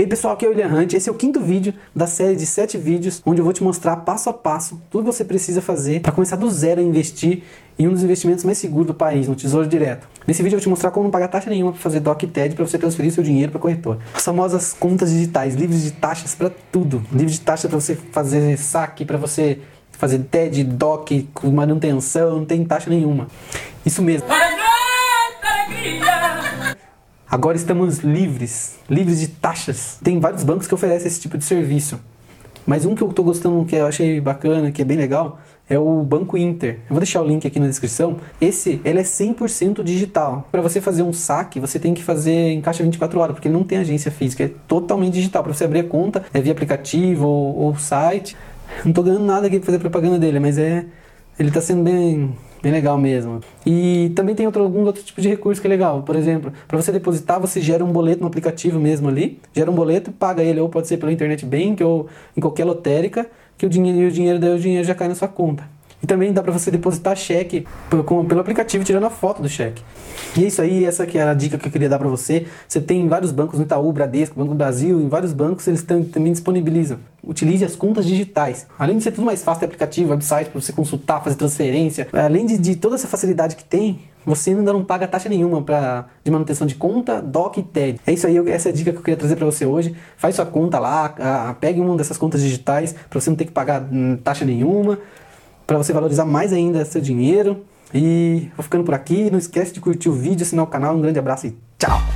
E aí pessoal, aqui é o William Hunt, esse é o quinto vídeo da série de sete vídeos onde eu vou te mostrar passo a passo tudo que você precisa fazer para começar do zero a investir em um dos investimentos mais seguros do país, no Tesouro Direto. Nesse vídeo eu vou te mostrar como não pagar taxa nenhuma para fazer DOC e TED para você transferir seu dinheiro para corretor. As famosas contas digitais, livres de taxas para tudo. Livre de taxa para você fazer saque, para você fazer TED, DOC, com manutenção, não tem taxa nenhuma. Isso mesmo. Agora estamos livres, livres de taxas. Tem vários bancos que oferecem esse tipo de serviço. Mas um que eu estou gostando, que eu achei bacana, que é bem legal, é o Banco Inter. Eu vou deixar o link aqui na descrição. Esse, ele é 100% digital. Para você fazer um saque, você tem que fazer em caixa 24 horas, porque ele não tem agência física, é totalmente digital. Para você abrir a conta, é via aplicativo ou, ou site. Não estou ganhando nada aqui para fazer propaganda dele, mas é ele está sendo bem Bem legal mesmo. E também tem outro, algum outro tipo de recurso que é legal. Por exemplo, para você depositar, você gera um boleto no aplicativo mesmo ali. Gera um boleto, paga ele, ou pode ser pela internet bank ou em qualquer lotérica, que o dinheiro, o dinheiro, daí o dinheiro já cai na sua conta. E também dá para você depositar cheque pelo aplicativo tirando a foto do cheque. E é isso aí, essa que é a dica que eu queria dar para você. Você tem vários bancos no Itaú, Bradesco, Banco do Brasil, em vários bancos eles também disponibilizam. Utilize as contas digitais. Além de ser tudo mais fácil, ter aplicativo, website para você consultar, fazer transferência. Além de, de, toda essa facilidade que tem, você ainda não paga taxa nenhuma pra, de manutenção de conta, DOC e TED. É isso aí, essa é a dica que eu queria trazer para você hoje. Faz sua conta lá, a, pegue uma dessas contas digitais para você não ter que pagar hum, taxa nenhuma para você valorizar mais ainda seu dinheiro. E vou ficando por aqui. Não esquece de curtir o vídeo, assinar o canal. Um grande abraço e tchau!